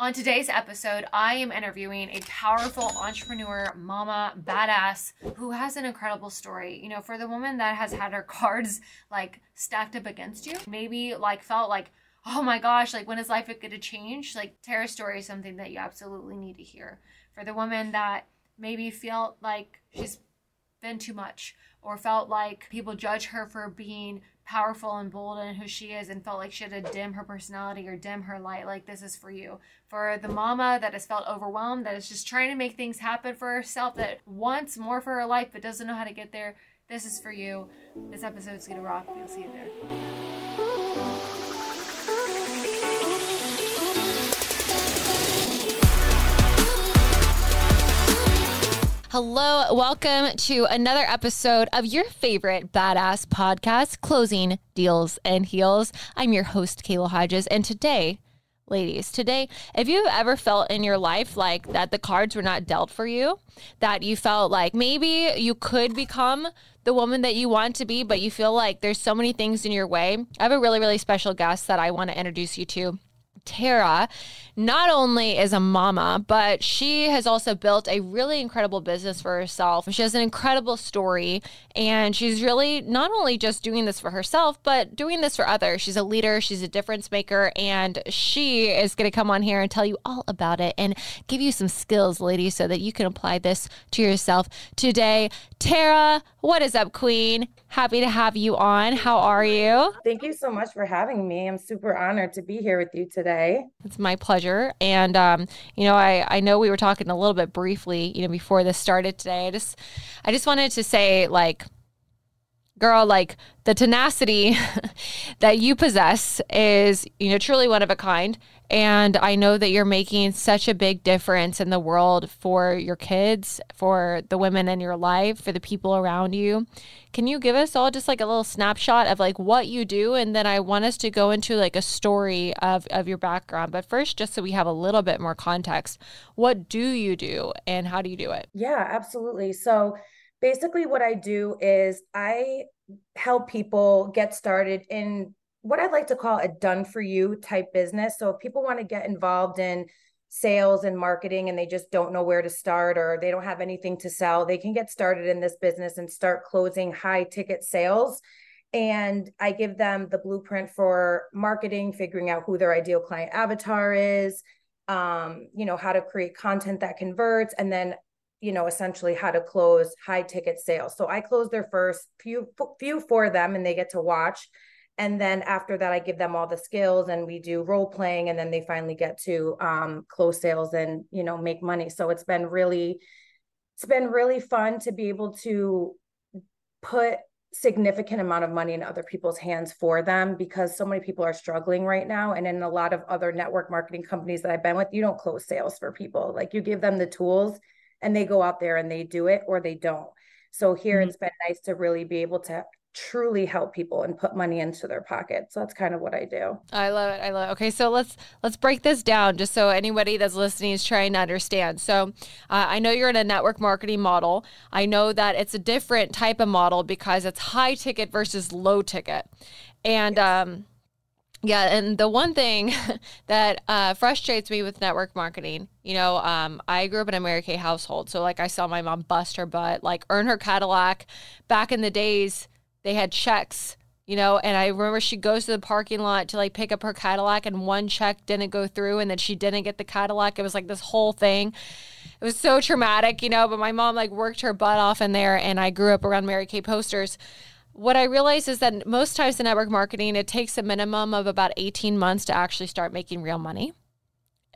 On today's episode, I am interviewing a powerful entrepreneur, mama, badass, who has an incredible story. You know, for the woman that has had her cards like stacked up against you, maybe like felt like, oh my gosh, like when is life going to change? Like Tera's story is something that you absolutely need to hear. For the woman that maybe felt like she's been too much or felt like people judge her for being powerful and bold in who she is and felt like she had to dim her personality or dim her light like this is for you. For the mama that has felt overwhelmed that is just trying to make things happen for herself that wants more for her life but doesn't know how to get there this is for you. This episode is gonna rock. We'll see you there Hello, welcome to another episode of your favorite badass podcast, Closing Deals and Heels. I'm your host, Kayla Hodges, and today, ladies, today, if you've ever felt in your life like that the cards were not dealt for you, that you felt like maybe you could become the woman that you want to be, but you feel like there's so many things in your way, I have a really, really special guest that I want to introduce you to. Tera not only is a mama, but she has also built a really incredible business for herself. She has an incredible story, and she's really not only just doing this for herself, but doing this for others. She's a leader, she's a difference maker, and she is going to come on here and tell you all about it and give you some skills, ladies, so that you can apply this to yourself today. Tera, what is up, Queen? Happy to have you on. How are you? Thank you so much for having me. I'm super honored to be here with you today. It's my pleasure. And um, you know, I I know we were talking a little bit briefly, you know, before this started today. I just I just wanted to say like girl, like the tenacity that you possess is, you know, truly one of a kind. And I know that you're making such a big difference in the world for your kids, for the women in your life, for the people around you. Can you give us all just like a little snapshot of like what you do? And then I want us to go into like a story of, of your background. But first, just so we have a little bit more context, what do you do and how do you do it? Yeah, absolutely. So, basically what I do is I help people get started in what I'd like to call a done for you type business. So if people want to get involved in sales and marketing and they just don't know where to start or they don't have anything to sell, they can get started in this business and start closing high ticket sales. And I give them the blueprint for marketing, figuring out who their ideal client avatar is, um, you know, how to create content that converts, and then you know essentially how to close high ticket sales so i close their first few few for them and they get to watch and then after that i give them all the skills and we do role playing and then they finally get to um, close sales and you know make money so it's been really it's been really fun to be able to put significant amount of money in other people's hands for them because so many people are struggling right now and in a lot of other network marketing companies that I've been with you don't close sales for people like you give them the tools and they go out there and they do it or they don't. So here mm-hmm. it's been nice to really be able to truly help people and put money into their pocket. So that's kind of what I do. I love it. I love it. Okay, so let's let's break this down just so anybody that's listening is trying to understand. So uh, I know you're in a network marketing model. I know that it's a different type of model because it's high ticket versus low ticket, and yes. um yeah, and the one thing that uh, frustrates me with network marketing, you know, um, I grew up in a Mary Kay household, so like I saw my mom bust her butt, like earn her Cadillac. Back in the days, they had checks, you know, and I remember she goes to the parking lot to like pick up her Cadillac, and one check didn't go through, and then she didn't get the Cadillac. It was like this whole thing. It was so traumatic, you know. But my mom like worked her butt off in there, and I grew up around Mary Kay posters what I realized is that most times in network marketing, it takes a minimum of about 18 months to actually start making real money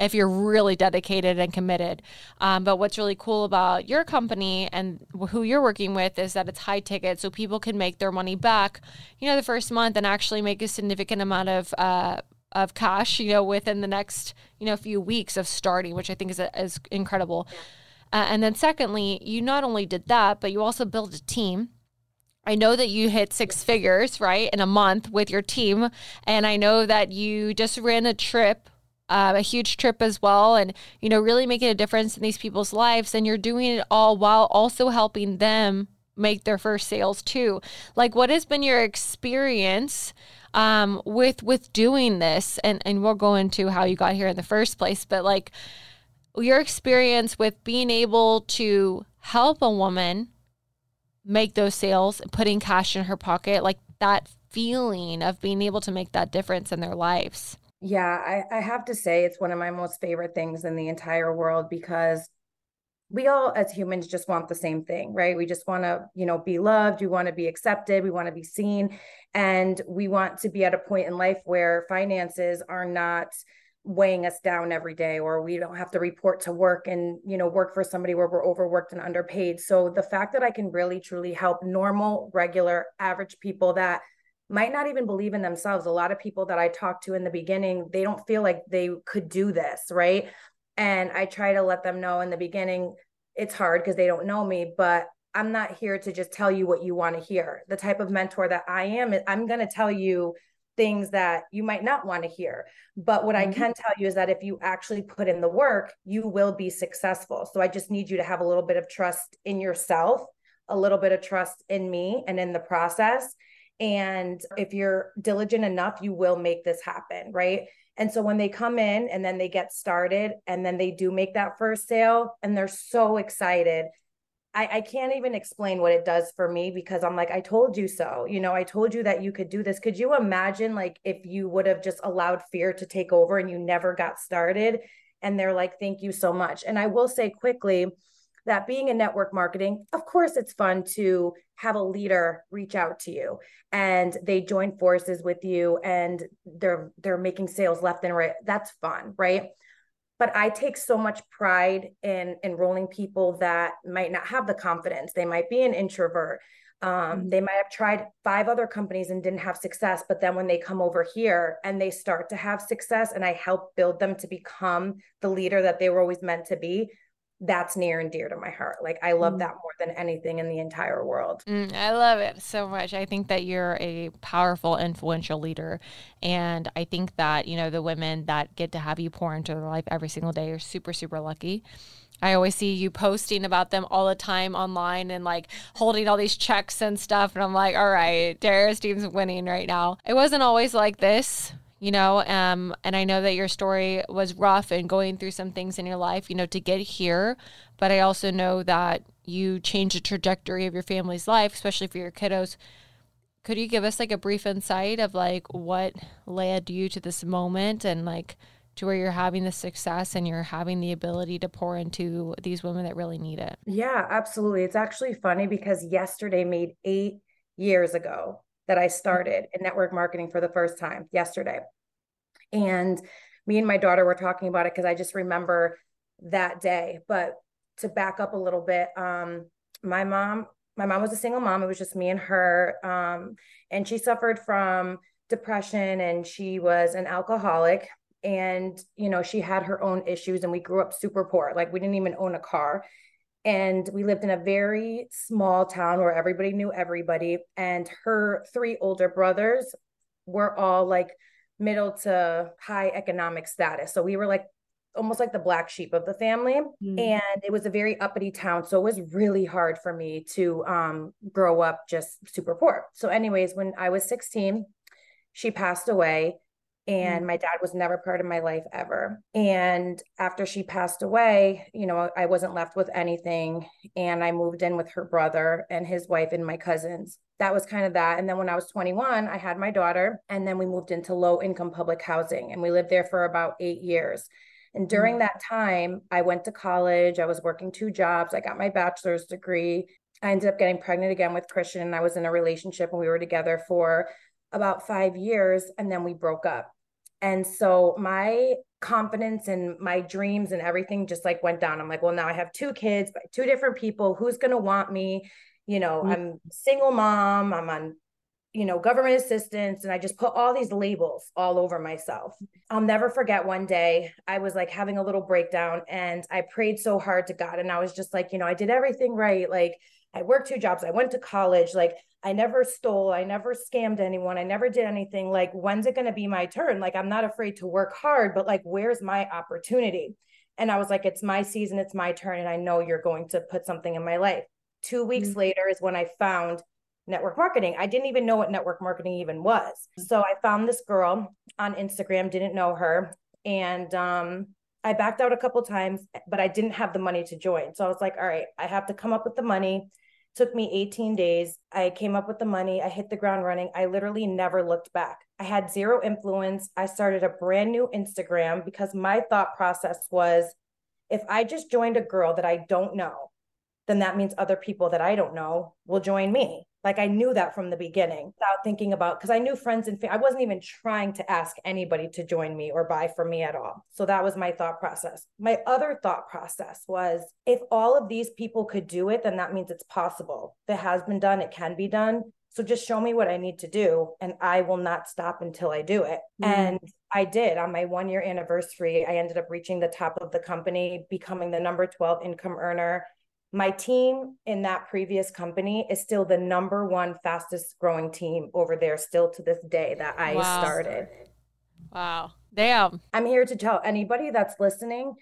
if you're really dedicated and committed. Um, but what's really cool about your company and who you're working with is that it's high ticket, so people can make their money back, you know, the first month and actually make a significant amount of uh, of cash, you know, within the next you know few weeks of starting, which I think is is incredible. Uh, and then secondly, you not only did that, but you also built a team I know that you hit six figures, right, in a month with your team. And I know that you just ran a trip, uh, a huge trip as well, and, you know, really making a difference in these people's lives. And you're doing it all while also helping them make their first sales too. Like, what has been your experience um, with with doing this, and and we'll go into how you got here in the first place, but like your experience with being able to help a woman make those sales, putting cash in her pocket, like that feeling of being able to make that difference in their lives. Yeah, I, I have to say it's one of my most favorite things in the entire world because we all as humans just want the same thing right? We just want to you know be loved we want to be accepted we want to be seen and we want to be at a point in life where finances are not weighing us down every day or we don't have to report to work and you know work for somebody where we're overworked and underpaid. So the fact that i can really truly help normal regular average people that might not even believe in themselves a lot of people that i talked to in the beginning they don't feel like they could do this right and I try to let them know in the beginning, it's hard because they don't know me, but I'm not here to just tell you what you want to hear. The type of mentor that I am, I'm going to tell you things that you might not want to hear. But what mm-hmm. I can tell you is that if you actually put in the work, you will be successful. So I just need you to have a little bit of trust in yourself, a little bit of trust in me and in the process. And if you're diligent enough, you will make this happen, right? And so when they come in and then they get started and then they do make that first sale and they're so excited. I, I can't even explain what it does for me because I'm like, I told you so. You know, I told you that you could do this. Could you imagine like if you would have just allowed fear to take over and you never got started? And they're like, thank you so much. And I will say quickly, that being in network marketing, of course, it's fun to have a leader reach out to you and they join forces with you and they're they're making sales left and right. That's fun, right? But I take so much pride in enrolling people that might not have the confidence. They might be an introvert. Um, mm-hmm. They might have tried five other companies and didn't have success. But then when they come over here and they start to have success, and I help build them to become the leader that they were always meant to be, that's near and dear to my heart. Like I love mm. that more than anything in the entire world. Mm, I love it so much. I think that you're a powerful, influential leader. And I think that, you know, the women that get to have you pour into their life every single day are super, super lucky. I always see you posting about them all the time online and like holding all these checks and stuff. And I'm like, all right, Dara's team's winning right now. It wasn't always like this you know um, and i know that your story was rough and going through some things in your life you know to get here but i also know that you changed the trajectory of your family's life especially for your kiddos. Could you give us like a brief insight of like what led you to this moment and like to where you're having the success and you're having the ability to pour into these women that really need it? Yeah absolutely. It's actually funny because yesterday made eight years ago that I started in network marketing for the first time yesterday. And me and my daughter were talking about it because I just remember that day. But to back up a little bit, um, my mom, my mom was a single mom. It was just me and her. Um, and she suffered from depression and she was an alcoholic. And, you know, she had her own issues and we grew up super poor. Like we didn't even own a car and we lived in a very small town where everybody knew everybody and her three older brothers were all like middle to high economic status so we were like almost like the black sheep of the family mm. and it was a very uppity town so it was really hard for me to um, grow up just super poor so anyways when i was 16 she passed away and mm. my dad was never part of my life ever. And after she passed away you know i wasn't left with anything. And i moved in with her brother and his wife and my cousins. That was kind of that. And then when i was 21 i had my daughter. And then we moved into low income public housing. And we lived there for about 8 years. And during mm. that time i went to college. I was working two jobs. I got my bachelor's degree. I ended up getting pregnant again with christian. And i was in a relationship and we were together for about five years and then we broke up. And so my confidence and my dreams and everything just like went down. I'm like, well, now I have two kids by two different people. Who's going to want me? You know, mm-hmm. I'm single mom, I'm on, you know, government assistance. And I just put all these labels all over myself. I'll never forget one day I was like having a little breakdown and I prayed so hard to God. And I was just like, you know, I did everything right. Like, I worked two jobs. I went to college. Like I never stole. I never scammed anyone. I never did anything. Like, when's it going to be my turn? Like, I'm not afraid to work hard, but like, where's my opportunity? And I was like, it's my season. It's my turn. And I know you're going to put something in my life. Two weeks mm-hmm. later is when I found network marketing. I didn't even know what network marketing even was. So I found this girl on Instagram, didn't know her, and um, I backed out a couple times, but I didn't have the money to join. So I was like, all right, I have to come up with the money. Took me 18 days. I came up with the money. I hit the ground running. I literally never looked back. I had zero influence. I started a brand new Instagram because my thought process was if I just joined a girl that I don't know, then that means other people that I don't know will join me. Like I knew that from the beginning without thinking about because I knew friends and. I wasn't even trying to ask anybody to join me or buy from me at all. So that was my thought process. My other thought process was if all of these people could do it, then that means it's possible. If it has been done, it can be done. So just show me what I need to do and I will not stop until I do it. Mm. And I did on my one year anniversary. I ended up reaching the top of the company, becoming the number 12 income earner my team in that previous company is still the number one fastest growing team over there still to this day that I wow. started. Wow. Damn. I'm here to tell anybody that's listening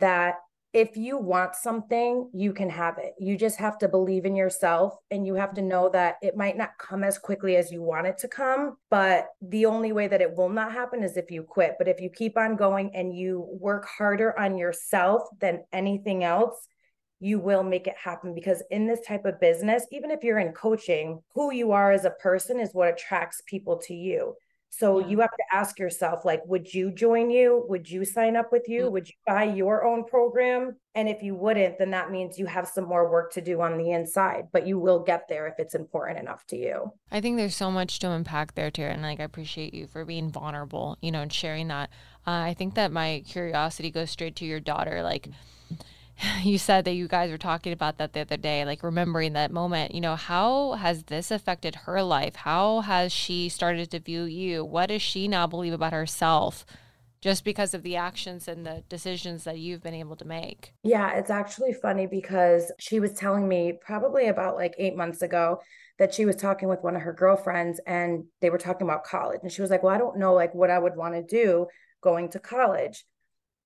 that if you want something, you can have it. You just have to believe in yourself and you have to know that it might not come as quickly as you want it to come. But the only way that it will not happen is if you quit. But if you keep on going and you work harder on yourself than anything else, you will make it happen because in this type of business, even if you're in coaching, who you are as a person is what attracts people to you. So yeah. you have to ask yourself like would you join you? Would you sign up with you? Mm-hmm. Would you buy your own program? And if you wouldn't, then that means you have some more work to do on the inside, but you will get there if it's important enough to you. I think there's so much to unpack there, Tera, and like I appreciate you for being vulnerable, you know, and sharing that. Uh, I think that my curiosity goes straight to your daughter like you said that you guys were talking about that the other day, like remembering that moment. You know, how has this affected her life? How has she started to view you? What does she now believe about herself? Just because of the actions and the decisions that you've been able to make. Yeah, it's actually funny because she was telling me probably about like eight months ago that she was talking with one of her girlfriends and they were talking about college. And she was like, Well, I don't know like what I would want to do going to college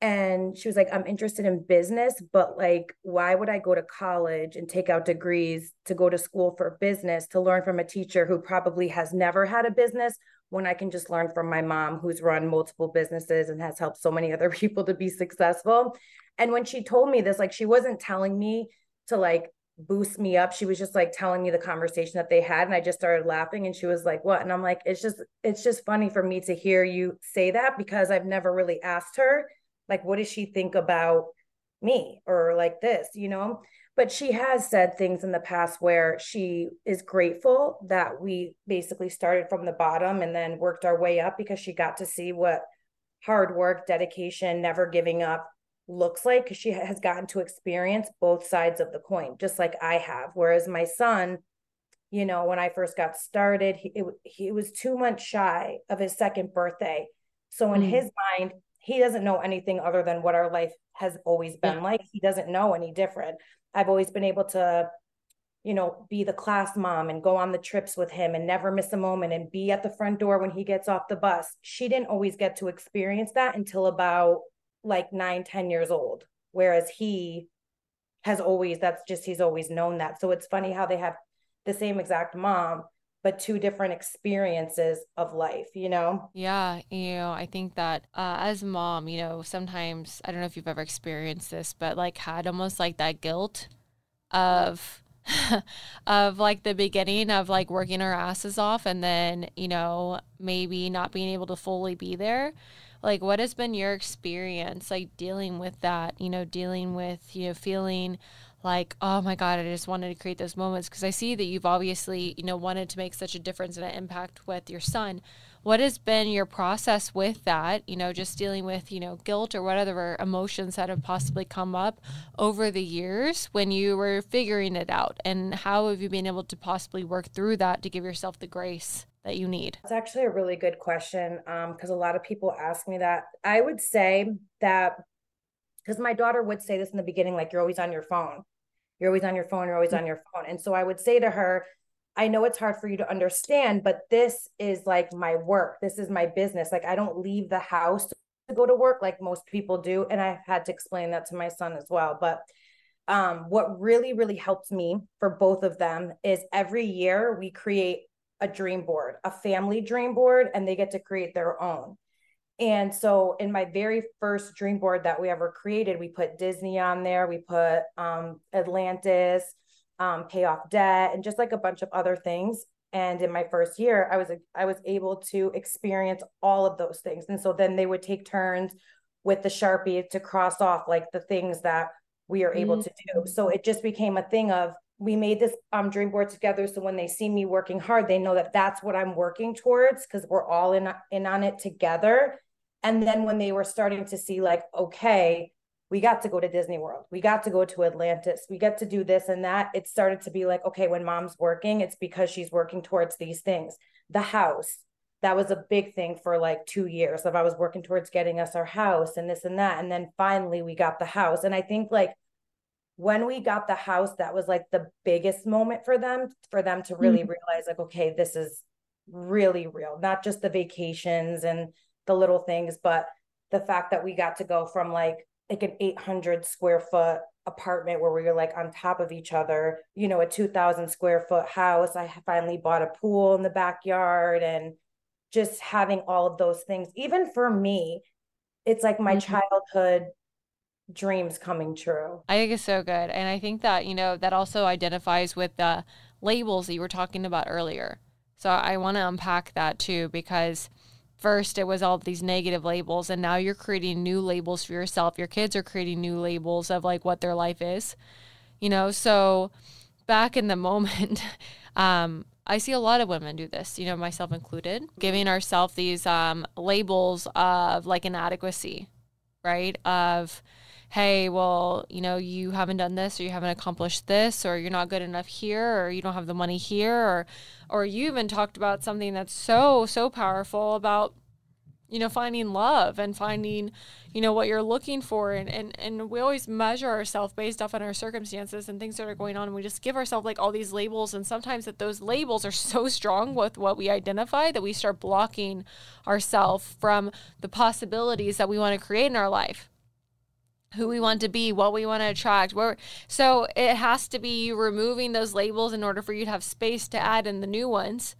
and she was like i'm interested in business but like why would i go to college and take out degrees to go to school for business to learn from a teacher who probably has never had a business when i can just learn from my mom who's run multiple businesses and has helped so many other people to be successful? And when she told me this like she wasn't telling me to like boost me up. She was just like telling me the conversation that they had and i just started laughing and she was like what? And i'm like it's just it's just funny for me to hear you say that because i've never really asked her like, what does she think about me or like this, you know? But she has said things in the past where she is grateful that we basically started from the bottom and then worked our way up because she got to see what hard work, dedication, never giving up looks like because she has gotten to experience both sides of the coin, just like I have. Whereas my son, you know, when I first got started, he, it, he was two months shy of his second birthday. So in mm. his mind, he doesn't know anything other than what our life has always been yeah. like. He doesn't know any different. I've always been able to, you know, be the class mom and go on the trips with him and never miss a moment and be at the front door when he gets off the bus. She didn't always get to experience that until about like nine, ten years old. Whereas he has always, that's just, he's always known that. So it's funny how they have the same exact mom, but two different experiences of life, you know? Yeah. You know, I think that uh, as mom, you know, sometimes, I don't know if you've ever experienced this, but like had almost like that guilt of, of like the beginning of like working our asses off and then, you know, maybe not being able to fully be there. Like, what has been your experience like dealing with that, you know, dealing with, you know, feeling like oh my god i just wanted to create those moments. Because i see that you've obviously you know wanted to make such a difference and an impact with your son. What has been your process with that? You know just dealing with you know guilt or whatever emotions that have possibly come up over the years when you were figuring it out? And how have you been able to possibly work through that to give yourself the grace that you need? It's actually a really good question because um, a lot of people ask me that. I would say that because my daughter would say this in the beginning like you're always on your phone you're always on your phone, you're always on your phone. And so I would say to her, I know it's hard for you to understand, but this is like my work. This is my business. Like I don't leave the house to go to work like most people do. And I had to explain that to my son as well. But um, what really, really helped me for both of them is every year we create a dream board, a family dream board, and they get to create their own. And so in my very first dream board that we ever created, we put Disney on there, we put um, Atlantis, um, pay off debt, and just like a bunch of other things. And in my first year, I was I was able to experience all of those things. And so then they would take turns with the Sharpie to cross off like the things that we are able mm-hmm. to do. So it just became a thing of we made this um, dream board together. So when they see me working hard, they know that that's what I'm working towards because we're all in in on it together. And then when they were starting to see like, okay, we got to go to Disney World, we got to go to Atlantis, we get to do this and that. It started to be like, okay, when mom's working, it's because she's working towards these things. The house, that was a big thing for like two years of I was working towards getting us our house and this and that. And then finally we got the house. And I think like when we got the house, that was like the biggest moment for them, for them to really mm-hmm. realize like, okay, this is really real, not just the vacations and the little things, but the fact that we got to go from like like an 800 square foot apartment where we were like on top of each other, you know, a 2000 square foot house. I finally bought a pool in the backyard and just having all of those things. Even for me, it's like my mm-hmm. childhood dreams coming true. I think it's so good. And I think that, you know, that also identifies with the labels that you were talking about earlier. So I want to unpack that too because first it was all these negative labels and now you're creating new labels for yourself your kids are creating new labels of like what their life is you know so back in the moment um, i see a lot of women do this you know myself included giving ourselves these um, labels of like inadequacy right of hey well you know you haven't done this or you haven't accomplished this or you're not good enough here or you don't have the money here or or you even talked about something that's so so powerful about you know finding love and finding you know what you're looking for. And and, and we always measure ourselves based off on our circumstances and things that are going on. And we just give ourselves like all these labels. And sometimes that those labels are so strong with what we identify that we start blocking ourselves from the possibilities that we want to create in our life who we want to be, what we want to attract. Where so it has to be you removing those labels in order for you to have space to add in the new ones.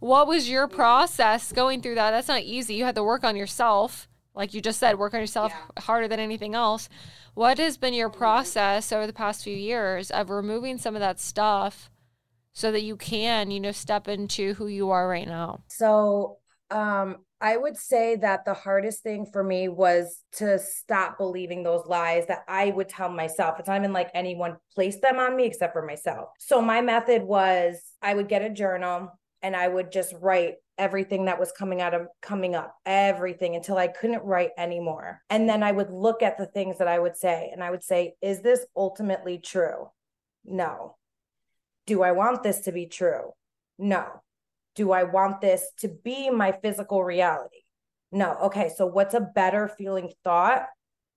What was your process going through that? That's not easy. You had to work on yourself, like you just said, work on yourself yeah. harder than anything else. What has been your process over the past few years of removing some of that stuff so that you can, you know, step into who you are right now? So, um I would say that the hardest thing for me was to stop believing those lies that I would tell myself. It's not even like anyone placed them on me except for myself. So my method was I would get a journal and I would just write everything that was coming out of coming up, everything until I couldn't write anymore. And then I would look at the things that I would say and I would say, is this ultimately true? No. Do I want this to be true? No do I want this to be my physical reality? No. Okay. So, what's a better feeling thought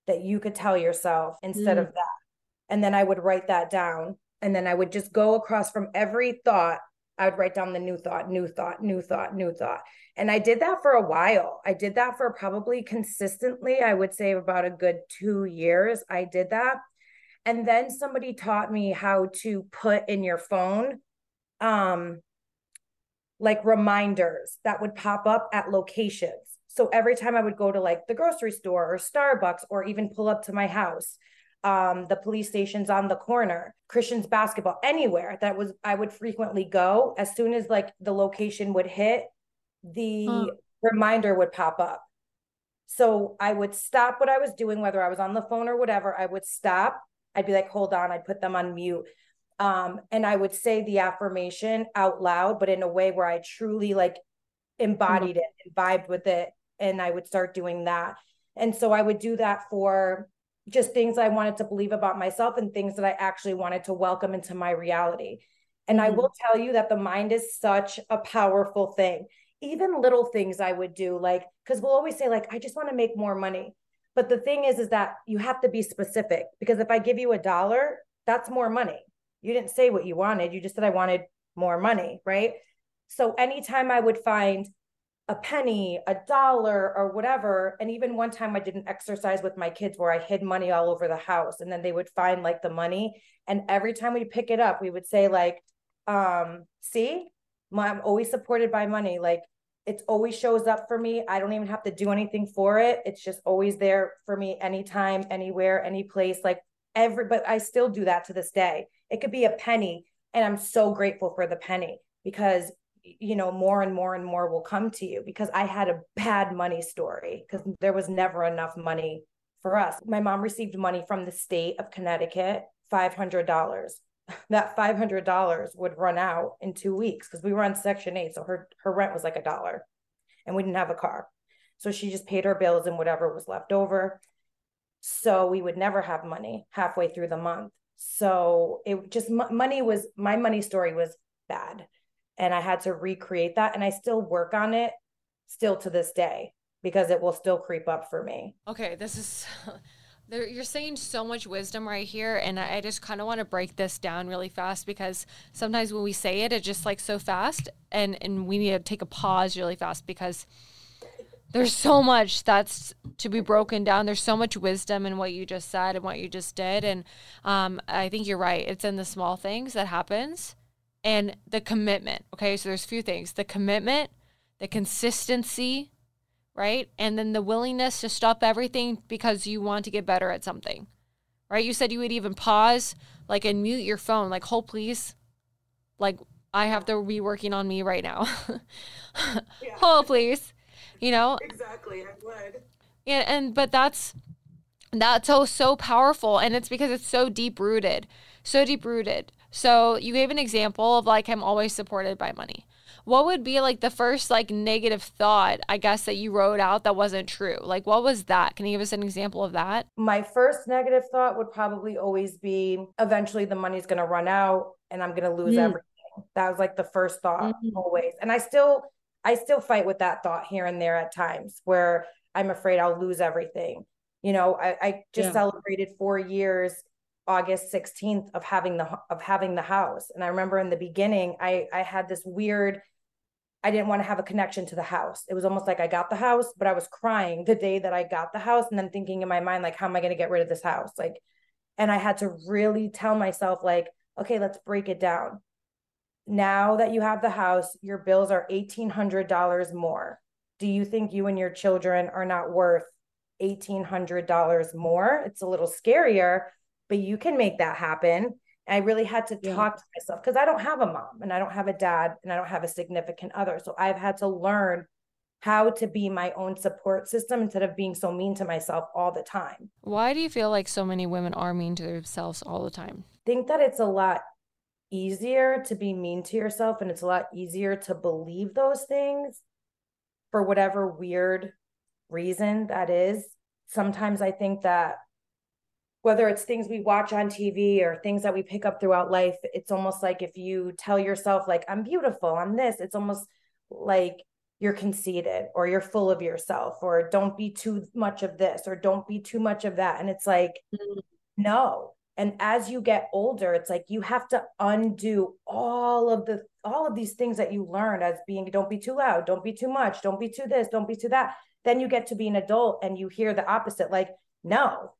that you could tell yourself instead mm. of that? And then I would write that down. And then I would just go across from every thought. I would write down the new thought, new thought, new thought, new thought. And I did that for a while. I did that for probably consistently, I would say about a good two years. I did that. And then somebody taught me how to put in your phone um like reminders that would pop up at locations. So every time I would go to like the grocery store or Starbucks or even pull up to my house, um, the police stations on the corner, Christians basketball, anywhere that was I would frequently go. As soon as like the location would hit, the huh. reminder would pop up. So I would stop what I was doing, whether I was on the phone or whatever. I would stop. I'd be like, hold on. I'd put them on mute. Um, and I would say the affirmation out loud, but in a way where I truly like embodied mm-hmm. it and vibed with it. And I would start doing that. And so I would do that for just things I wanted to believe about myself and things that I actually wanted to welcome into my reality. And mm-hmm. I will tell you that the mind is such a powerful thing. Even little things I would do, like, because we'll always say, like, I just want to make more money. But the thing is, is that you have to be specific because if I give you a dollar, that's more money. You didn't say what you wanted. You just said I wanted more money, right? So anytime I would find a penny, a dollar, or whatever. And even one time I did an exercise with my kids where I hid money all over the house and then they would find like the money. And every time we pick it up, we would say, like, um, see, I'm always supported by money. Like it always shows up for me. I don't even have to do anything for it. It's just always there for me anytime, anywhere, any place. Like every, but I still do that to this day. It could be a penny. And I'm so grateful for the penny because you know more and more and more will come to you because i had a bad money story because there was never enough money for us. My mom received money from the state of connecticut $500 that $500 would run out in two weeks because we were on section 8 so her her rent was like a dollar and we didn't have a car. So she just paid her bills and whatever was left over. So we would never have money halfway through the month so it just money was my money story was bad and I had to recreate that and I still work on it still to this day because it will still creep up for me. Okay, this is you're saying so much wisdom right here and I, just kind of want to break this down really fast because sometimes when we say it it's just like so fast and and we need to take a pause really fast because there's so much that's to be broken down. There's so much wisdom in what you just said and what you just did. And um, I think you're right. It's in the small things that happens and the commitment. Okay, so there's a few things the commitment, the consistency, right? And then the willingness to stop everything because you want to get better at something, right? You said you would even pause, like, and mute your phone, like, hold, please. Like, I have to be working on me right now. yeah. Hold, please. You know? Exactly, I would. Yeah, and, but that's, that's so, so powerful. And it's because it's so deep rooted, so deep rooted. So you gave an example of like I'm always supported by money. What would be like the first like negative thought, I guess, that you wrote out that wasn't true? Like what was that? Can you give us an example of that? My first negative thought would probably always be eventually the money's gonna run out and I'm gonna lose mm. everything. That was like the first thought mm-hmm. always. And I still I still fight with that thought here and there at times where I'm afraid I'll lose everything. You know, I, I just yeah. celebrated four years August 16th of having the of having the house. And I remember in the beginning, I I had this weird I didn't want to have a connection to the house. It was almost like I got the house, but I was crying the day that I got the house and then thinking in my mind like how am I going to get rid of this house? Like and I had to really tell myself like okay, let's break it down. Now that you have the house, your bills are $1800 more. Do you think you and your children are not worth $1800 more? It's a little scarier, but you can make that happen. I really had to yeah. talk to myself because I don't have a mom and I don't have a dad and I don't have a significant other. So I've had to learn how to be my own support system instead of being so mean to myself all the time. Why do you feel like so many women are mean to themselves all the time? I think that it's a lot easier to be mean to yourself and it's a lot easier to believe those things for whatever weird reason that is. Sometimes I think that whether it's things we watch on TV or things that we pick up throughout life, it's almost like if you tell yourself, like, I'm beautiful, I'm this, it's almost like you're conceited or you're full of yourself or don't be too much of this or don't be too much of that. And it's like, mm-hmm. no. And as you get older, it's like you have to undo all of the all of these things that you learned as being don't be too loud, don't be too much, don't be too this, don't be too that. Then you get to be an adult and you hear the opposite, like, no,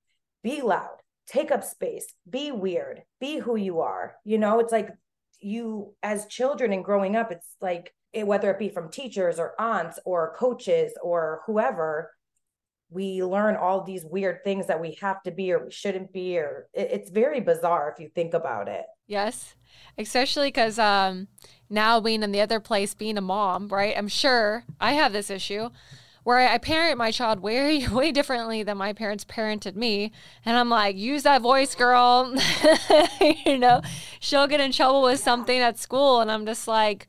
be loud, take up space, be weird, be who you are. You know, it's like you, as children and growing up, it's like it, whether it be from teachers or aunts or coaches or whoever, we learn all these weird things that we have to be or we shouldn't be, or it, it's very bizarre if you think about it. Yes, especially because um, now being in the other place, being a mom, right? I'm sure I have this issue where I, parent my child way way differently than my parents parented me and i'm like use that voice girl you know she'll get in trouble with something at school and i'm just like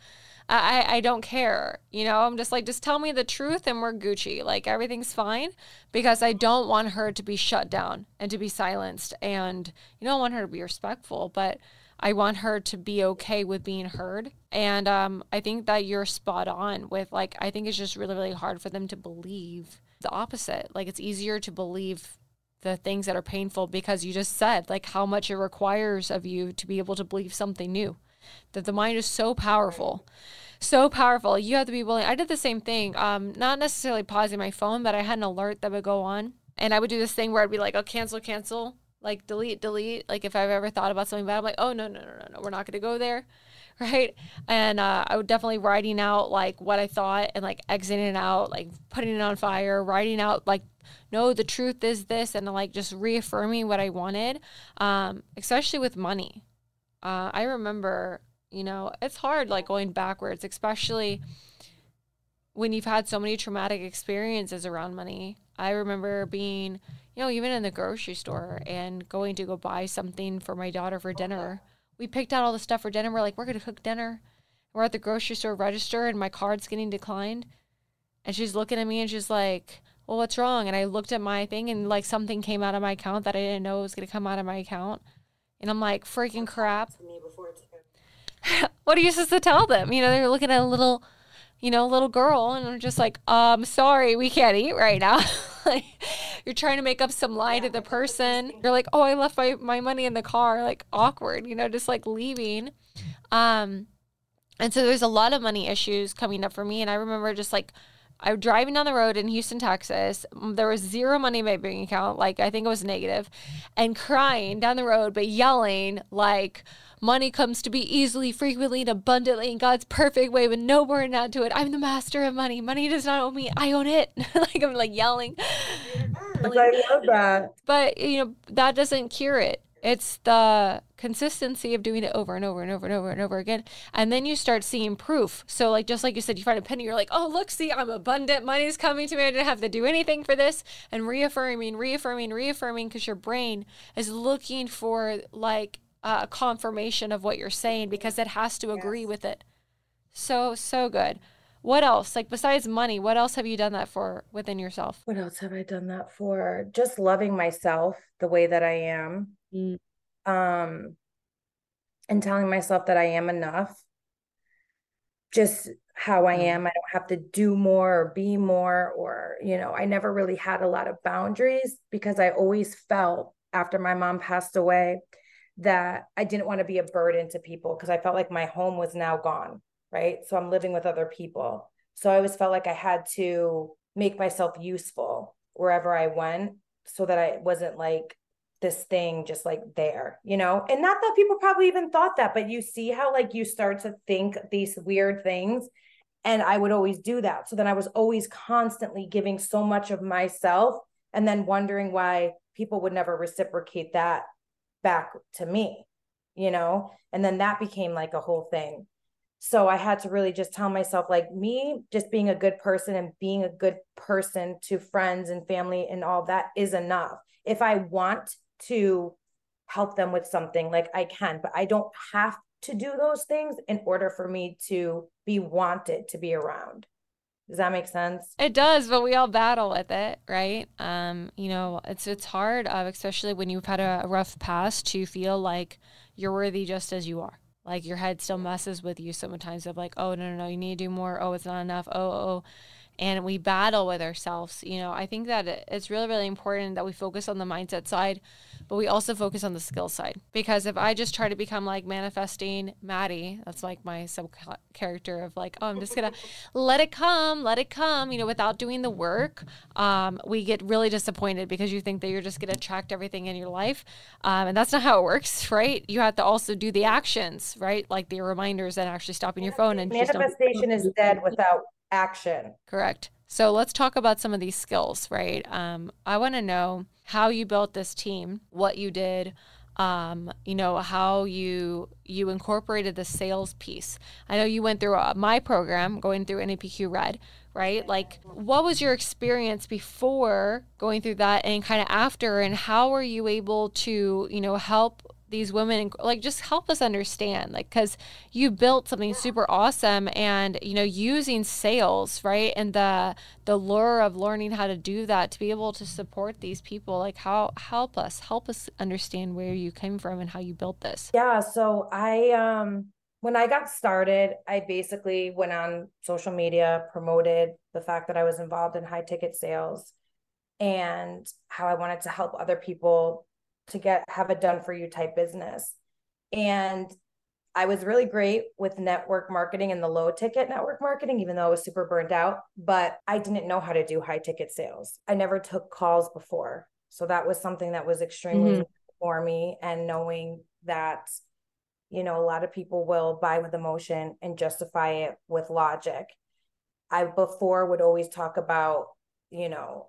I, I don't care. You know, I'm just like, just tell me the truth and we're Gucci. Like everything's fine because I don't want her to be shut down and to be silenced. And you know, I want her to be respectful, but I want her to be okay with being heard. And um, I think that you're spot on with like, I think it's just really, really hard for them to believe the opposite. Like, it's easier to believe the things that are painful because you just said like how much it requires of you to be able to believe something new. That the mind is so powerful. So powerful. You have to be willing. I did the same thing. Um, not necessarily pausing my phone, but I had an alert that would go on, and I would do this thing where I'd be like, "Oh, cancel, cancel." Like delete, delete. Like if I've ever thought about something bad, I'm like, oh no, no, no, no, no, we're not gonna go there. right? And uh, I would definitely writing out like what I thought and like exiting it out, like putting it on fire, writing out like, no, the truth is this, and like just reaffirming what I wanted, um, especially with money. Uh, I remember, you know, it's hard like going backwards, especially when you've had so many traumatic experiences around money. I remember being, you know, even in the grocery store and going to go buy something for my daughter for dinner we picked out all the stuff for dinner. We're like, we're gonna cook dinner. We're at the grocery store register and my card's getting declined. And she's looking at me and she's like, Well, what's wrong? And I looked at my thing and like something came out of my account that I didn't know was gonna come out of my account. And I'm like, freaking crap. what are you supposed to tell them? You know, they're looking at a little you know, little girl, and I'm just like, um, sorry, we can't eat right now. like, you're trying to make up some lie to the person. You're like, oh, I left my, my money in the car, like awkward, you know, just like leaving. Um, and so there's a lot of money issues coming up for me. And I remember just like, I was driving down the road in Houston, Texas. There was zero money in my bank account. Like, I think it was negative, and crying down the road, but yelling, like, Money comes to be easily, frequently, and abundantly in God's perfect way with no burden add to it. I'm the master of money. Money does not own me. I own it. like I'm like yelling. I love that. But you know, that doesn't cure it. It's the consistency of doing it over and over and over and over and over again. And then you start seeing proof. So, like, just like you said, you find a penny, you're like, oh, look, see, I'm abundant. Money's coming to me. I didn't have to do anything for this. And reaffirming, reaffirming, reaffirming, because your brain is looking for like uh, confirmation of what you're saying because it has to agree yes. with it. So, so good. What else? Like besides money, what else have you done that for within yourself? What else have I done that for? Just loving myself the way that I am. Mm. Um and telling myself that I am enough. Just how I mm. am. I don't have to do more or be more or, you know, I never really had a lot of boundaries because I always felt after my mom passed away that I didn't want to be a burden to people because I felt like my home was now gone, right? So I'm living with other people. So I always felt like I had to make myself useful wherever I went so that I wasn't like this thing just like there, you know? And not that people probably even thought that, but you see how like you start to think these weird things. And I would always do that. So then I was always constantly giving so much of myself and then wondering why people would never reciprocate that back to me, you know? And then that became like a whole thing. So I had to really just tell myself, like, me just being a good person and being a good person to friends and family and all that is enough. If I want to help them with something, like I can, but I don't have to do those things in order for me to be wanted to be around. Does that make sense? It does, but we all battle with it, right? Um, you know, it's it's hard, uh, especially when you've had a, rough past, to feel like you're worthy just as you are. Like your head still messes with you sometimes of like, oh no no no, you need to do more. Oh, it's not enough. Oh oh, and we battle with ourselves. You know, I think that it's really really important that we focus on the mindset side but we also focus on the skill side. Because if I just try to become like manifesting Maddie, that's like my sub character of like, oh, I'm just gonna let it come, let it come, you know, without doing the work, um, we get really disappointed because you think that you're just gonna attract everything in your life, um, and that's not how it works, right? You have to also do the actions, right? Like the reminders and actually stopping your phone and manifestation is dead without action. Correct. So let's talk about some of these skills, right? Um, I want to know how you built this team, what you did, um, you know, how you you incorporated the sales piece. I know you went through uh, my program, going through NAPQ Red, right? Like, what was your experience before going through that, and kind of after, and how were you able to, you know, help these women like just help us understand like because you built something super awesome and you know using sales right and the the lure of learning how to do that to be able to support these people like how help us help us understand where you came from and how you built this. Yeah so i um when i got started i basically went on social media promoted the fact that i was involved in high ticket sales and how i wanted to help other people to get have a done for you type business and I was really great with network marketing and the low ticket network marketing, even though I was super burned out, but I didn't know how to do high ticket sales. I never took calls before. So that was something that was extremely mm-hmm. for me. And knowing that, you know, a lot of people will buy with emotion and justify it with logic. I before would always talk about, you know,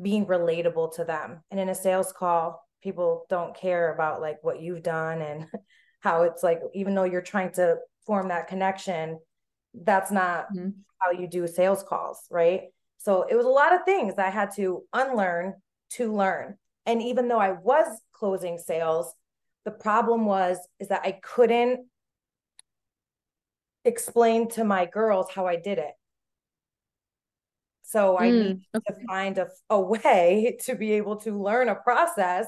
being relatable to them. And in a sales call, people don't care about like what you've done and how it's like even though you're trying to form that connection that's not mm-hmm. how you do sales calls right so it was a lot of things i had to unlearn to learn and even though i was closing sales the problem was is that i couldn't explain to my girls how i did it so i mm, need okay. to find a, a way to be able to learn a process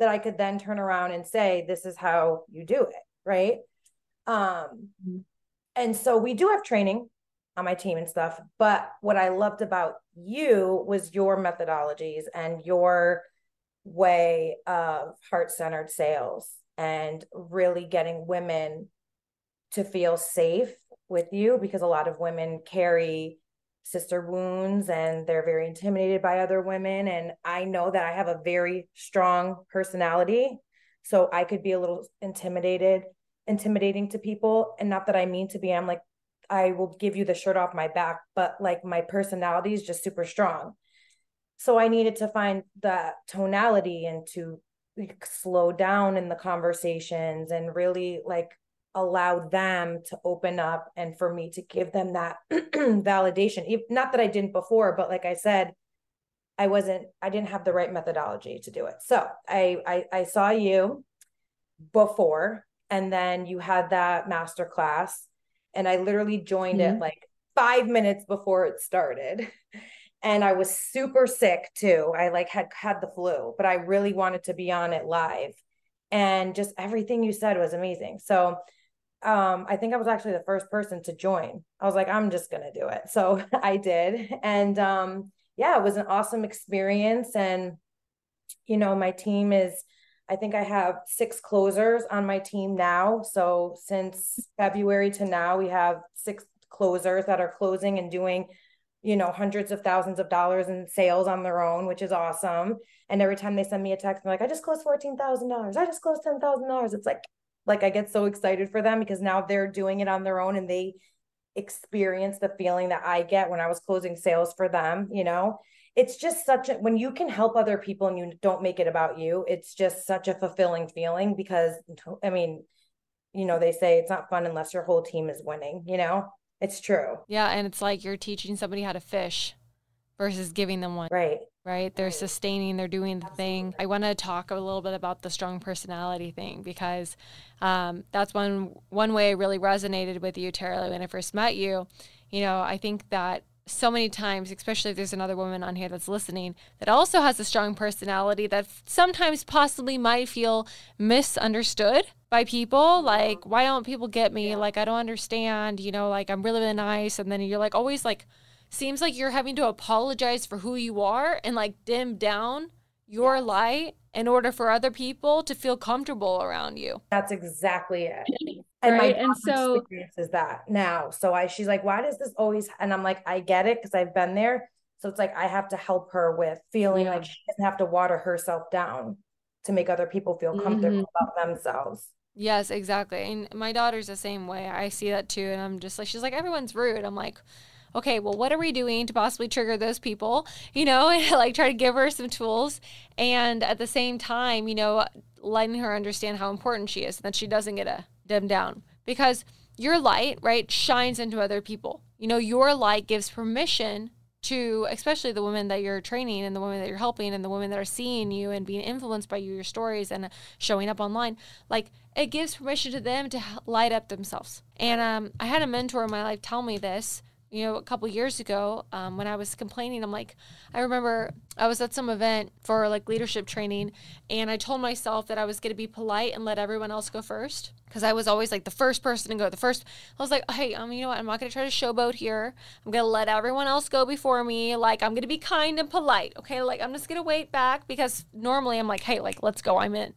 that I could then turn around and say, this is how you do it. Right. Um, mm-hmm. and so we do have training on my team and stuff. But what I loved about you was your methodologies and your way of heart centered sales and really getting women to feel safe with you because a lot of women carry sister wounds and they're very intimidated by other women and i know that i have a very strong personality so i could be a little intimidated intimidating to people and not that i mean to be i'm like i will give you the shirt off my back but like my personality is just super strong. So i needed to find that tonality and to slow down in the conversations and really like allow them to open up and for me to give them that validation. Not that i didn't before but like i said i wasn't i didn't have the right methodology to do it. So i i, I saw you before and then you had that master class and i literally joined mm-hmm. it like five minutes before it started. And i was super sick too. I like had had the flu but i really wanted to be on it live. And just everything you said was amazing. So um, I think I was actually the first person to join. I was like, I'm just gonna do it. So I did. And um, yeah, it was an awesome experience. And you know, my team is I think I have six closers on my team now. So since February to now, we have six closers that are closing and doing, you know, hundreds of thousands of dollars in sales on their own, which is awesome. And every time they send me a text, they're like, I just closed $14,000. I just closed $10,000. It's like, like I get so excited for them because now they're doing it on their own and they experience the feeling that I get when I was closing sales for them, you know. It's just such a when you can help other people and you don't make it about you, it's just such a fulfilling feeling because I mean, you know, they say it's not fun unless your whole team is winning, you know? It's true. Yeah, and it's like you're teaching somebody how to fish versus giving them one. Right right? They're sustaining, they're doing the thing. I want to talk a little bit about the strong personality thing because um, that's one one way I really resonated with you, Tera, when I first met you. You know, I think that so many times, especially if there's another woman on here that's listening that also has a strong personality that sometimes possibly might feel misunderstood by people. Like, why don't people get me? Like, I don't understand, you know, like I'm really, really nice. And then you're like always like, seems like you're having to apologize for who you are and like dim down your yeah. light in order for other people to feel comfortable around you. That's exactly it. And right? my and so experiences that now. So I she's like, why does this always and I'm like, I get it because I've been there. So it's like I have to help her with feeling yeah. like she doesn't have to water herself down to make other people feel comfortable mm-hmm. about themselves. Yes, exactly. And my daughter's the same way. I see that too. And I'm just like, she's like, everyone's rude. I'm like, okay, well, what are we doing to possibly trigger those people? You know, and like try to give her some tools. And at the same time, you know, letting her understand how important she is and that she doesn't get a dim down because your light, right, shines into other people. You know, your light gives permission to especially the women that you're training and the women that you're helping and the women that are seeing you and being influenced by you, your stories and showing up online. Like it gives permission to them to light up themselves. And um, I had a mentor in my life tell me this you know, a couple years ago um, when I was complaining, I'm like, I remember I was at some event for like leadership training, and I told myself that I was going to be polite and let everyone else go first because I was always like the first person to go. The first, I was like, hey, um, you know what? I'm not going to try to showboat here. I'm going to let everyone else go before me. Like, I'm going to be kind and polite. Okay. Like, I'm just going to wait back because normally I'm like, hey, like, let's go. I'm in.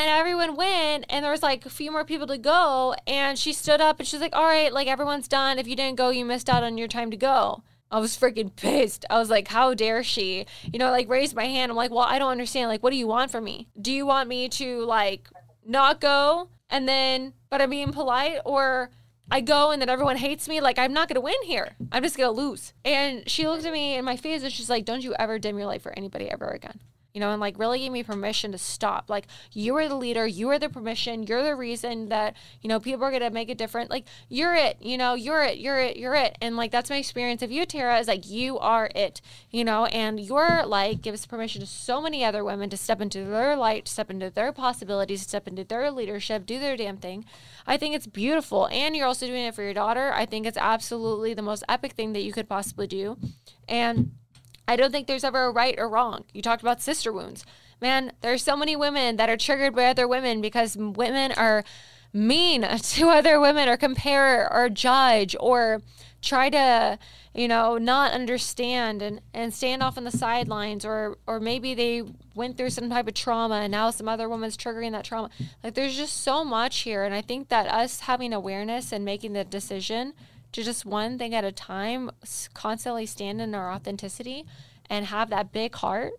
And everyone went and there was like a few more people to go and she stood up and she's like all right like everyone's done if you didn't go you missed out on your time to go I was freaking pissed. I was like, how dare she? You know, like raised my hand. I'm like, well, I don't understand. Like, what do you want from me? Do you want me to like not go and then, but I'm being polite or I go and then everyone hates me? Like, I'm not going to win here. I'm just going to lose. And she looked at me in my face and she's like, don't you ever dim your light for anybody ever again you know, and like really gave me permission to stop. Like, you are the leader, you are the permission, you're the reason that, you know, people are gonna make it different. Like, you're it, you know, you're it, you're it, you're it. And like, that's my experience of you, Tera, is like, you are it, you know, and your light gives permission to so many other women to step into their light, step into their possibilities, step into their leadership, do their damn thing. I think it's beautiful. And you're also doing it for your daughter. I think it's absolutely the most epic thing that you could possibly do. And, I don't think there's ever a right or wrong. You talked about sister wounds. Man, there's so many women that are triggered by other women because women are mean to other women or compare or judge or try to you know not understand and and stand off on the sidelines or or maybe they went through some type of trauma and now some other woman's triggering that trauma like there's just so much here and i think that us having awareness and making the decision to just one thing at a time, constantly stand in our authenticity and have that big heart,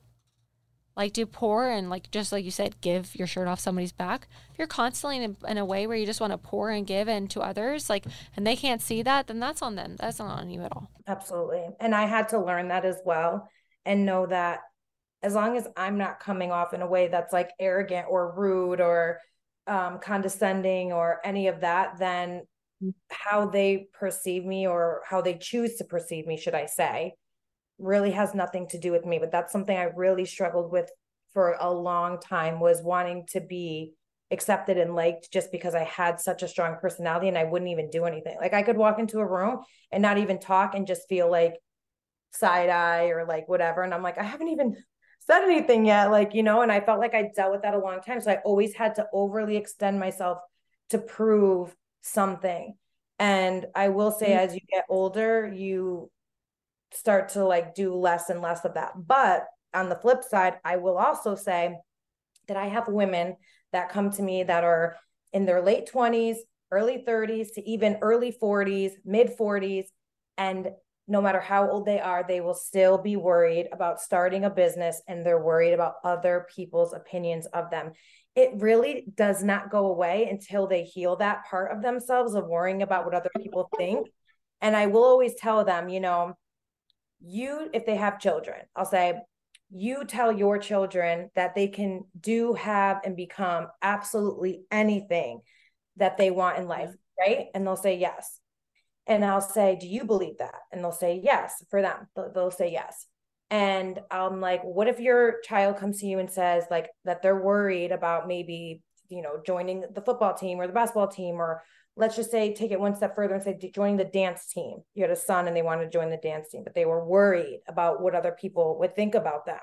like to pour and like just like you said, give your shirt off somebody's back. If you're constantly in a, in a way where you just want to pour and give and into others, like, and they can't see that, then that's on them. That's not on you at all. Absolutely. And I had to learn that as well and know that as long as I'm not coming off in a way that's like arrogant or rude or um, condescending or any of that, then how they perceive me or how they choose to perceive me, should I say, really has nothing to do with me. But that's something I really struggled with for a long time was wanting to be accepted and liked just because I had such a strong personality and I wouldn't even do anything. Like I could walk into a room and not even talk and just feel like side eye or like whatever. And I'm like, I haven't even said anything yet. Like, you know, and I felt like I dealt with that a long time. So I always had to overly extend myself to prove something. And I will say, mm-hmm. as you get older, you start to like do less and less of that. But on the flip side, I will also say that I have women that come to me that are in their late 20s, early 30s to even early 40s, mid 40s. And no matter how old they are, they will still be worried about starting a business and they're worried about other people's opinions of them it really does not go away until they heal that part of themselves of worrying about what other people think. And I will always tell them, you know, you, if they have children, I'll say, you tell your children that they can do, have, and become absolutely anything that they want in life, right? And they'll say yes. And I'll say, Do you believe that? And they'll say yes for them. They'll, they'll say yes. And I'm like, what if your child comes to you and says like that they're worried about maybe, you know, joining the football team or the basketball team, or let's just say take it one step further and say joining the dance team. You had a son and they wanted to join the dance team, but they were worried about what other people would think about them.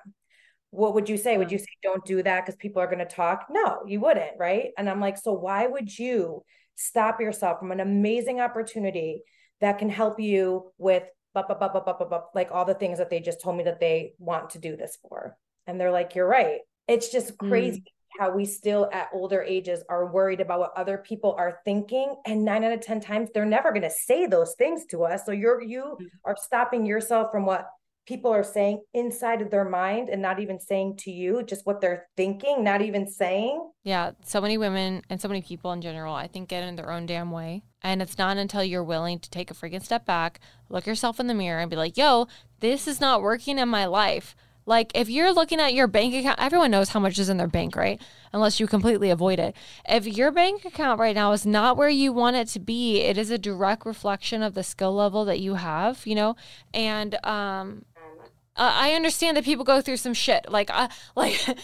What would you say? Would mm-hmm. you say don't do that because people are going to talk? No, you wouldn't, right? And I'm like, so why would you stop yourself from an amazing opportunity that can help you with like all the things that they just told me that they want to do this for. And they're like, you're right. It's just crazy mm. how we still at older ages are worried about what other people are thinking. And nine out of 10 times, they're never going to say those things to us. So you're, you mm. are stopping yourself from what people are saying inside of their mind and not even saying to you just what they're thinking, not even saying. Yeah, so many women and so many people in general, I think, get in their own damn way. And it's not until you're willing to take a freaking step back, look yourself in the mirror, and be like, yo, this is not working in my life. Like, if you're looking at your bank account, everyone knows how much is in their bank, right? Unless you completely avoid it. If your bank account right now is not where you want it to be, it is a direct reflection of the skill level that you have, you know? And um, uh, I understand that people go through some shit. Like, uh, like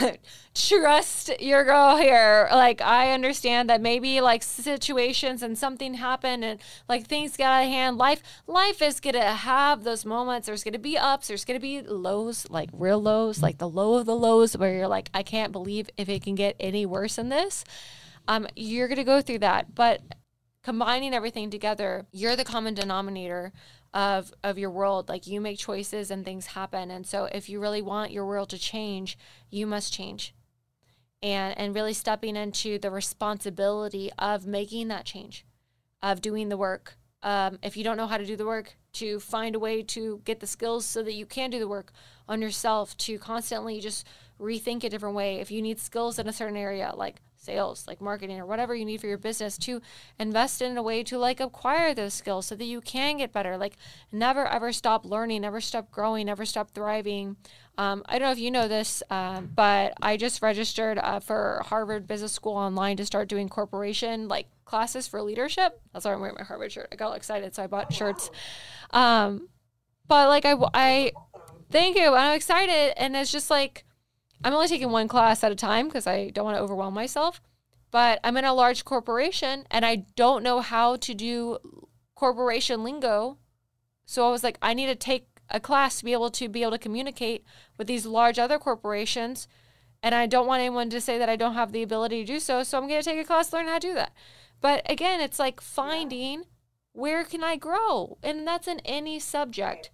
trust your girl here. Like, I understand that maybe like situations and something happened and like things got out of hand. Life, life is gonna have those moments. There's gonna be ups. There's gonna be lows, like real lows, like the low of the lows, where you're like, I can't believe if it can get any worse than this. Um, you're gonna go through that, but combining everything together, you're the common denominator of of your world like you make choices and things happen. And so if you really want your world to change you must change. And and really stepping into the responsibility of making that change of doing the work. Um, if you don't know how to do the work to find a way to get the skills so that you can do the work on yourself to constantly just rethink a different way. If you need skills in a certain area like sales like marketing or whatever you need for your business to invest in a way to like acquire those skills so that you can get better like never ever stop learning never stop growing never stop thriving um, I don't know if you know this, uh, but I just registered uh, for Harvard Business School online to start doing corporation like classes for leadership. That's why I'm wearing my Harvard shirt. I got all excited, so I bought shirts. Um, but like I, I, thank you. I'm excited, and it's just like I'm only taking one class at a time because I don't want to overwhelm myself. But I'm in a large corporation, and I don't know how to do corporation lingo. So I was like, I need to take a class to be able to be able to communicate with these large other corporations and I don't want anyone to say that I don't have the ability to do so so I'm going to take a class to learn how to do that but again it's like finding where can I grow and that's in any subject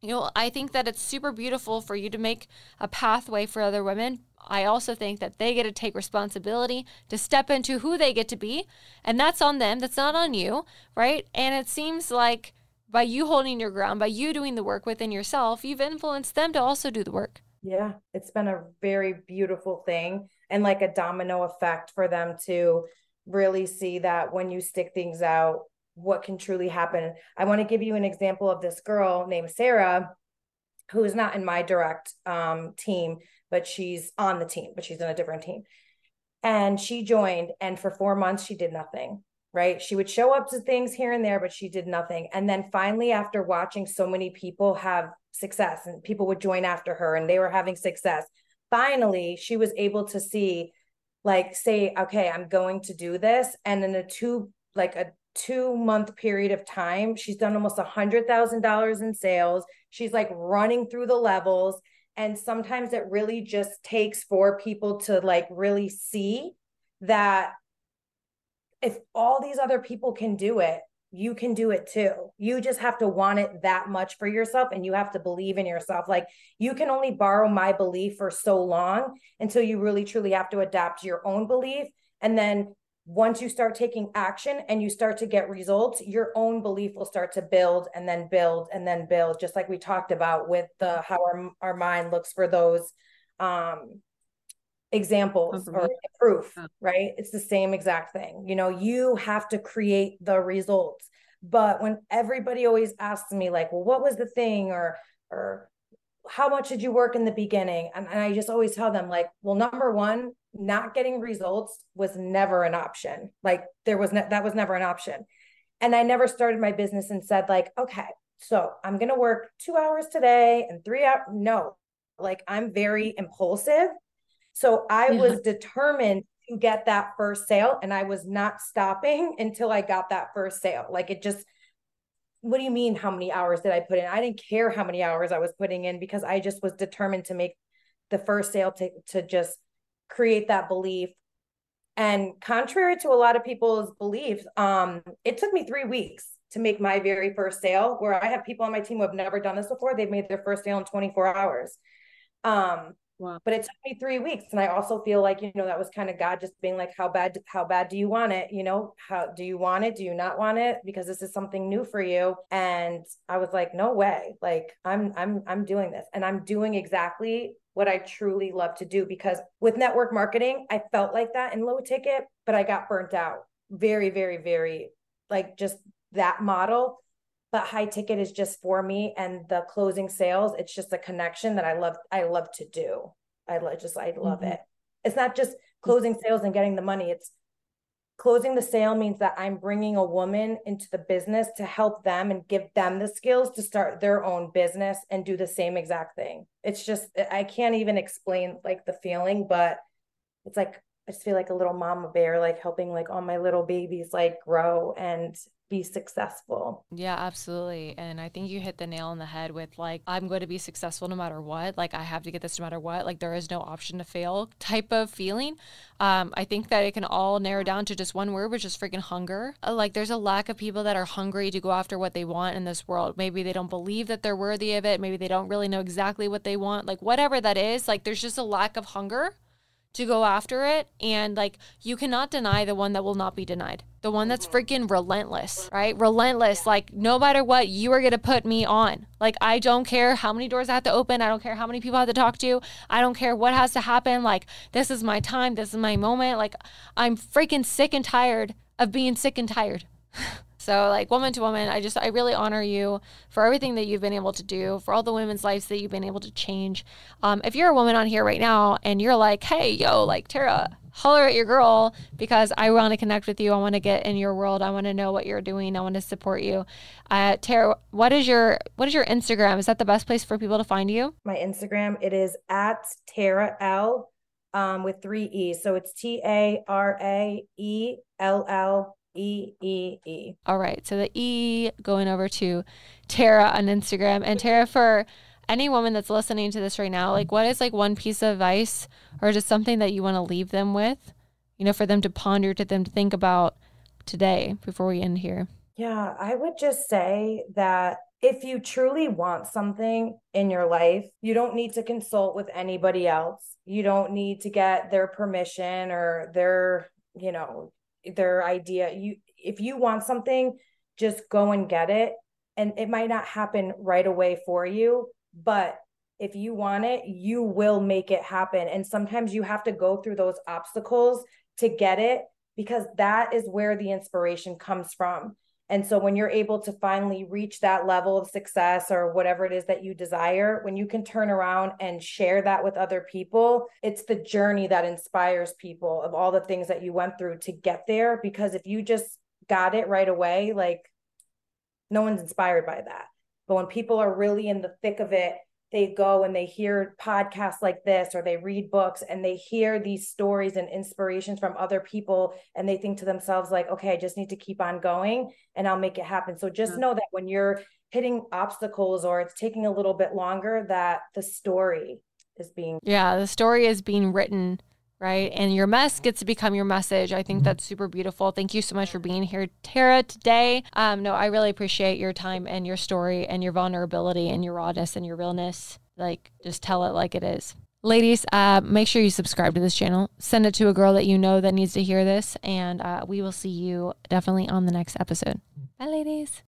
you know I think that it's super beautiful for you to make a pathway for other women. I also think that they get to take responsibility to step into who they get to be and that's on them. That's not on you right? And it seems like by you holding your ground, by you doing the work within yourself, you've influenced them to also do the work. Yeah, it's been a very beautiful thing and like a domino effect for them to really see that when you stick things out, what can truly happen. I want to give you an example of this girl named Sarah, who is not in my direct um, team, but she's on the team, but she's in a different team. And she joined, and for four months, she did nothing right? She would show up to things here and there, but she did nothing. And then finally, after watching so many people have success and people would join after her and they were having success, finally, she was able to see, like, say, okay, I'm going to do this. And in a two, like a two month period of time, she's done almost a hundred thousand dollars in sales. She's like running through the levels. And sometimes it really just takes for people to like really see that if all these other people can do it, you can do it too. You just have to want it that much for yourself and you have to believe in yourself. Like you can only borrow my belief for so long until you really truly have to adapt your own belief. And then once you start taking action and you start to get results, your own belief will start to build and then build and then build, just like we talked about with the how our, our mind looks for those um examples or proof, right? It's the same exact thing. You know, you have to create the results. But when everybody always asks me, like, well, what was the thing? Or, or how much did you work in the beginning? And, and I just always tell them, like, well, number one, not getting results was never an option. Like, there was that was never an option. And I never started my business and said, like, okay, so I'm going to work two hours today and three hours. No, like, I'm very impulsive so I yeah. was determined to get that first sale and I was not stopping until I got that first sale. Like it just, what do you mean? How many hours did I put in? I didn't care how many hours I was putting in because I just was determined to make the first sale to, to just create that belief. And contrary to a lot of people's beliefs, um, it took me three weeks to make my very first sale where I have people on my team who have never done this before. They've made their first sale in 24 hours. Um, Wow. But it took me three weeks. And I also feel like, you know, that was kind of God just being like, how bad, how bad do you want it? You know, how do you want it? Do you not want it? Because this is something new for you. And I was like, no way. Like I'm, I'm, I'm doing this and I'm doing exactly what I truly love to do because with network marketing, I felt like that in low ticket, but I got burnt out very, very, very like just that model but high ticket is just for me and the closing sales it's just a connection that i love i love to do. I love just i love mm-hmm. it. It's not just closing sales and getting the money it's closing the sale means that i'm bringing a woman into the business to help them and give them the skills to start their own business and do the same exact thing. It's just i can't even explain like the feeling but it's like I just feel like a little mama bear, like helping like all my little babies like grow and be successful. Yeah, absolutely. And I think you hit the nail on the head with like, I'm going to be successful no matter what. Like, I have to get this no matter what. Like, there is no option to fail type of feeling. Um, I think that it can all narrow down to just one word, which is freaking hunger. Uh, like, there's a lack of people that are hungry to go after what they want in this world. Maybe they don't believe that they're worthy of it. Maybe they don't really know exactly what they want. Like, whatever that is, like, there's just a lack of hunger to go after it. And like, you cannot deny the one that will not be denied. The one that's freaking relentless, right? Relentless. Like, no matter what, you are going to put me on. Like, I don't care how many doors I have to open. I don't care how many people I have to talk to. I don't care what has to happen. Like, this is my time. This is my moment. Like, I'm freaking sick and tired of being sick and tired. So, like woman to woman, I just, I really honor you for everything that you've been able to do, for all the women's lives that you've been able to change. Um, if you're a woman on here right now and you're like, hey, yo, like Tera, holler at your girl because I want to connect with you. I want to get in your world. I want to know what you're doing. I want to support you. Uh, Tera, what is your what is your Instagram? Is that the best place for people to find you? My Instagram it is at Tara L um, with three E's. So it's T A R A E L L E E E. All right. So the E going over to Tera on Instagram. And Tera, for any woman that's listening to this right now, like what is like one piece of advice or just something that you want to leave them with, you know, for them to ponder, to them to think about today before we end here? Yeah, I would just say that if you truly want something in your life, you don't need to consult with anybody else. You don't need to get their permission or their, you know, their idea. You if you want something just go and get it and it might not happen right away for you but if you want it you will make it happen. And sometimes you have to go through those obstacles to get it because that is where the inspiration comes from and so when you're able to finally reach that level of success or whatever it is that you desire, when you can turn around and share that with other people, it's the journey that inspires people of all the things that you went through to get there. Because if you just got it right away, like no one's inspired by that. But when people are really in the thick of it they go and they hear podcasts like this or they read books and they hear these stories and inspirations from other people and they think to themselves like okay i just need to keep on going and i'll make it happen. So just know that when you're hitting obstacles or it's taking a little bit longer that the story is being yeah the story is being written right? And your mess gets to become your message. I think mm-hmm. that's super beautiful. Thank you so much for being here, Tera, today. Um, no, I really appreciate your time and your story and your vulnerability and your rawness and your realness. Like, just tell it like it is. Ladies, uh, make sure you subscribe to this channel. Send it to a girl that you know that needs to hear this. And uh, we will see you definitely on the next episode. Bye, ladies.